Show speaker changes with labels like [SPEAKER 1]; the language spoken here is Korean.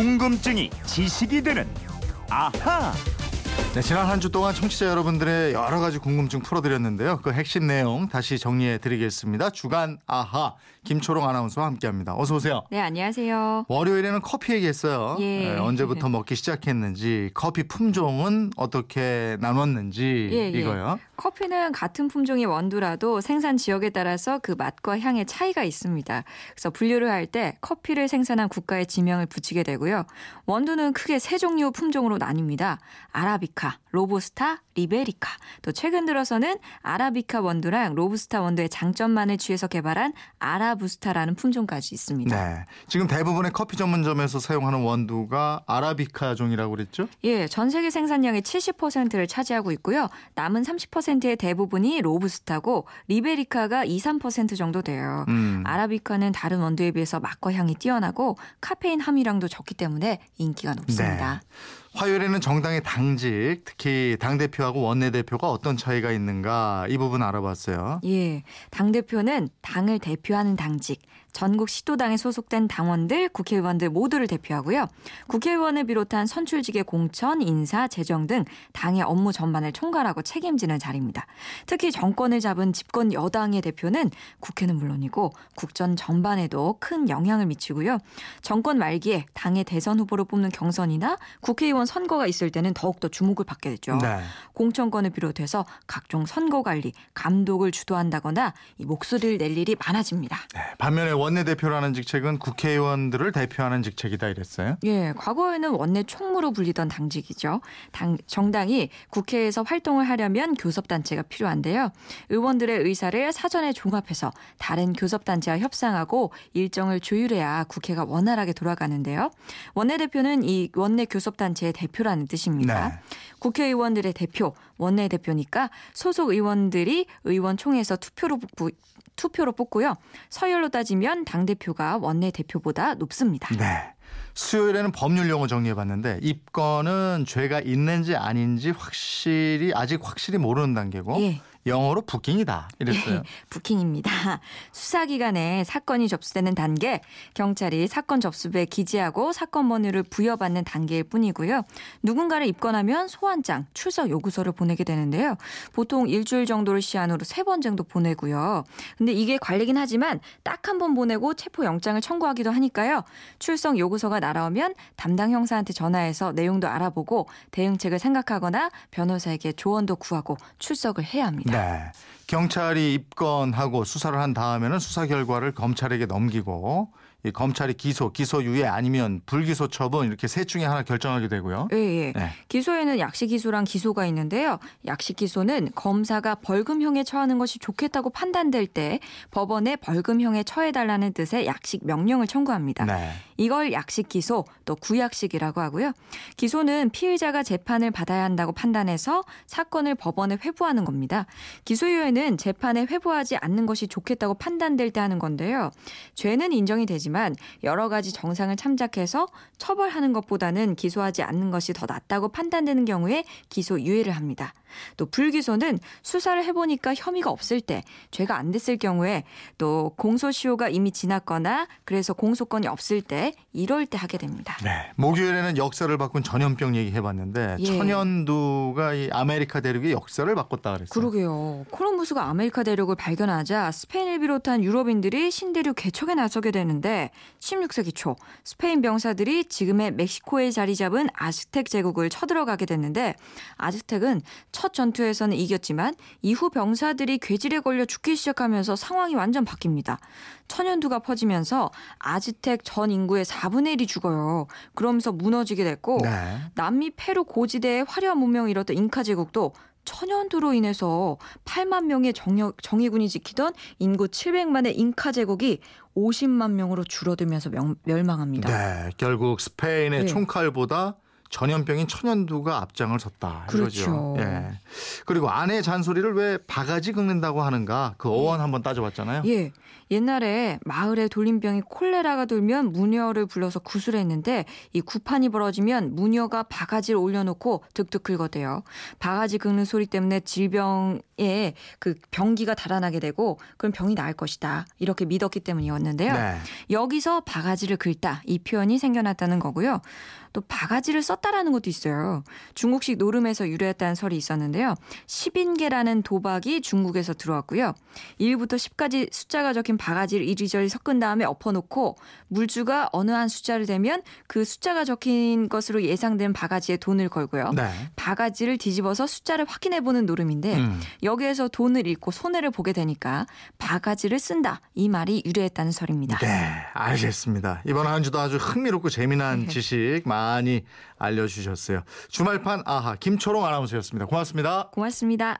[SPEAKER 1] 궁금증이 지식이 되는 아하.
[SPEAKER 2] 네, 지난 한 주 동안 청취자 여러분들의 여러 가지 궁금증 풀어드렸는데요. 그 핵심 내용 다시 정리해 드리겠습니다. 주간 아하 김초롱 아나운서와 함께합니다. 어서 오세요.
[SPEAKER 3] 네, 안녕하세요.
[SPEAKER 2] 월요일에는 커피 얘기했어요.
[SPEAKER 3] 예.
[SPEAKER 2] 네, 언제부터 먹기 시작했는지, 커피 품종은 어떻게 나눴는지
[SPEAKER 3] 예, 예.
[SPEAKER 2] 이거요.
[SPEAKER 3] 커피는 같은 품종의 원두라도 생산 지역에 따라서 그 맛과 향의 차이가 있습니다. 그래서 분류를 할 때 커피를 생산한 국가의 지명을 붙이게 되고요. 원두는 크게 세 종류 품종으로 나뉩니다. 아라비카, 로부스타, 리베리카. 또 최근 들어서는 아라비카 원두랑 로부스타 원두의 장점만을 취해서 개발한 아라부스타라는 품종까지 있습니다.
[SPEAKER 2] 네. 지금 대부분의 커피 전문점에서 사용하는 원두가 아라비카 종이라고 그랬죠?
[SPEAKER 3] 예, 전 세계 생산량의 70%를 차지하고 있고요. 남은 30%의 대부분이 로부스타고 리베리카가 2, 3% 정도 돼요.
[SPEAKER 2] 음.
[SPEAKER 3] 아라비카는 다른 원두에 비해서 맛과 향이 뛰어나고 카페인 함유량도 적기 때문에 인기가 높습니다.
[SPEAKER 2] 화요일에는 정당의 당직, 특히 당대표하고 원내대표가 어떤 차이가 있는가 이 부분 알아봤어요.
[SPEAKER 3] 예, 당대표는 당을 대표하는 당직, 전국 시도당에 소속된 당원들, 국회의원들 모두를 대표하고요. 국회의원을 비롯한 선출직의 공천, 인사, 재정 등 당의 업무 전반을 총괄하고 책임지는 자리입니다. 특히 정권을 잡은 집권 여당의 대표는 국회는 물론이고 국전 전반에도 큰 영향을 미치고요. 정권 말기에 당의 대선 후보를 뽑는 경선이나 국회의원 선거가 있을 때는 더욱더 주목을 받게 되죠.
[SPEAKER 2] 네.
[SPEAKER 3] 공천권을 비롯해서 각종 선거 관리, 감독을 주도한다거나 이 목소리를 낼 일이 많아집니다.
[SPEAKER 2] 네. 반면에 원내대표라는 직책은 국회의원들을 대표하는 직책이다 이랬어요.
[SPEAKER 3] 예, 과거에는 원내 총무로 불리던 당직이죠. 당, 정당이 국회에서 활동을 하려면 교섭단체가 필요한데요. 의원들의 의사를 사전에 종합해서 다른 교섭단체와 협상하고 일정을 조율해야 국회가 원활하게 돌아가는데요. 원내대표는 이 원내 교섭단체의 대표라는 뜻입니다.
[SPEAKER 2] 네.
[SPEAKER 3] 국회의원들의 대표, 원내 대표니까 소속 의원들이 의원총회에서 투표로 뽑, 투표로 뽑고요. 서열로 따지면 당 대표가 원내 대표보다 높습니다.
[SPEAKER 2] 네. 수요일에는 법률 용어 정리해봤는데 입건은 죄가 있는지 아닌지 확실히 아직 확실히 모르는 단계고
[SPEAKER 3] 예.
[SPEAKER 2] 영어로 부킹이다 이랬어요.
[SPEAKER 3] 부킹입니다. 수사기관에 사건이 접수되는 단계, 경찰이 사건 접수부에 기재하고 사건 번호를 부여받는 단계일 뿐이고요. 누군가를 입건하면 소환장, 출석 요구서를 보내게 되는데요. 보통 일주일 정도를 시한으로 세 번 정도 보내고요. 근데 이게 관리긴 하지만 딱 한 번 보내고 체포 영장을 청구하기도 하니까요. 출석 요구서가 날아오면 담당 형사한테 전화해서 내용도 알아보고 대응책을 생각하거나 변호사에게 조언도 구하고 출석을 해야 합니다.
[SPEAKER 2] 네. 경찰이 입건하고 수사를 한 다음에는 수사 결과를 검찰에게 넘기고 이 검찰이 기소, 기소유예 아니면 불기소 처분 이렇게 셋 중에 하나 결정하게 되고요.
[SPEAKER 3] 예, 예.
[SPEAKER 2] 네.
[SPEAKER 3] 기소에는 약식 기소랑 기소가 있는데요. 약식 기소는 검사가 벌금형에 처하는 것이 좋겠다고 판단될 때 법원에 벌금형에 처해달라는 뜻의 약식 명령을 청구합니다.
[SPEAKER 2] 네.
[SPEAKER 3] 이걸 약식 기소 또 구약식이라고 하고요. 기소는 피의자가 재판을 받아야 한다고 판단해서 사건을 법원에 회부하는 겁니다. 기소유예는 재판에 회부하지 않는 것이 좋겠다고 판단될 때 하는 건데요. 죄는 인정이 되지만 여러 가지 정상을 참작해서 처벌하는 것보다는 기소하지 않는 것이 더 낫다고 판단되는 경우에 기소 유예를 합니다. 또 불기소는 수사를 해보니까 혐의가 없을 때, 죄가 안 됐을 경우에 또 공소시효가 이미 지났거나 그래서 공소권이 없을 때 이럴 때 하게 됩니다.
[SPEAKER 2] 네. 목요일에는 역사를 바꾼 전염병 얘기해봤는데
[SPEAKER 3] 예.
[SPEAKER 2] 천연두가 이 아메리카 대륙의 역사를 바꿨다 그랬어요.
[SPEAKER 3] 그러게요. 콜럼부스가 아메리카 대륙을 발견하자 스페인을 비롯한 유럽인들이 신대륙 개척에 나서게 되는데 16세기 초 스페인 병사들이 지금의 멕시코에 자리 잡은 아즈텍 제국을 쳐들어가게 됐는데 아즈텍은 첫 전투에서는 이겼지만 이후 병사들이 괴질에 걸려 죽기 시작하면서 상황이 완전 바뀝니다. 천연두가 퍼지면서 아즈텍 전 인구의 4분의 1이 죽어요. 그러면서 무너지게 됐고
[SPEAKER 2] 네.
[SPEAKER 3] 남미 페루 고지대의 화려한 문명을 이뤘던 잉카 제국도 천연두로 인해서 8만 명의 정역, 정예군이 지키던 인구 700만의 잉카 제국이 50만 명으로 줄어들면서 명, 멸망합니다.
[SPEAKER 2] 네. 결국 스페인의
[SPEAKER 3] 네.
[SPEAKER 2] 총칼보다 전염병인 천연두가 앞장을 섰다.
[SPEAKER 3] 그렇죠.
[SPEAKER 2] 이거죠. 예. 그리고 아내의 잔소리를 왜 바가지 긁는다고 하는가 그 어원 한번 따져봤잖아요.
[SPEAKER 3] 예. 옛날에 마을에 돌림병이 콜레라가 돌면 무녀를 불러서 구술했는데 이 구판이 벌어지면 무녀가 바가지를 올려놓고 득득 긁어대요. 바가지 긁는 소리 때문에 질병에 그 병기가 달아나게 되고 그럼 병이 나을 것이다. 이렇게 믿었기 때문이었는데요.
[SPEAKER 2] 네.
[SPEAKER 3] 여기서 바가지를 긁다 이 표현이 생겨났다는 거고요. 또 바가지를 썼다라는 것도 있어요. 중국식 노름에서 유래했다는 설이 있었는데요. 10인계라는 도박이 중국에서 들어왔고요. 1부터 10까지 숫자가 적힌 바가지를 이리저리 섞은 다음에 엎어놓고 물주가 어느 한 숫자를 대면 그 숫자가 적힌 것으로 예상된 바가지에 돈을 걸고요.
[SPEAKER 2] 네.
[SPEAKER 3] 바가지를 뒤집어서 숫자를 확인해보는 노름인데
[SPEAKER 2] 음.
[SPEAKER 3] 여기에서 돈을 잃고 손해를 보게 되니까 바가지를 쓴다 이 말이 유래했다는 설입니다.
[SPEAKER 2] 네, 알겠습니다. 이번 한 주도 아주 흥미롭고 재미난 지식 많이 알려주셨어요. 주말판 아하 김초롱 아나운서였습니다. 고맙습니다.
[SPEAKER 3] 고맙습니다.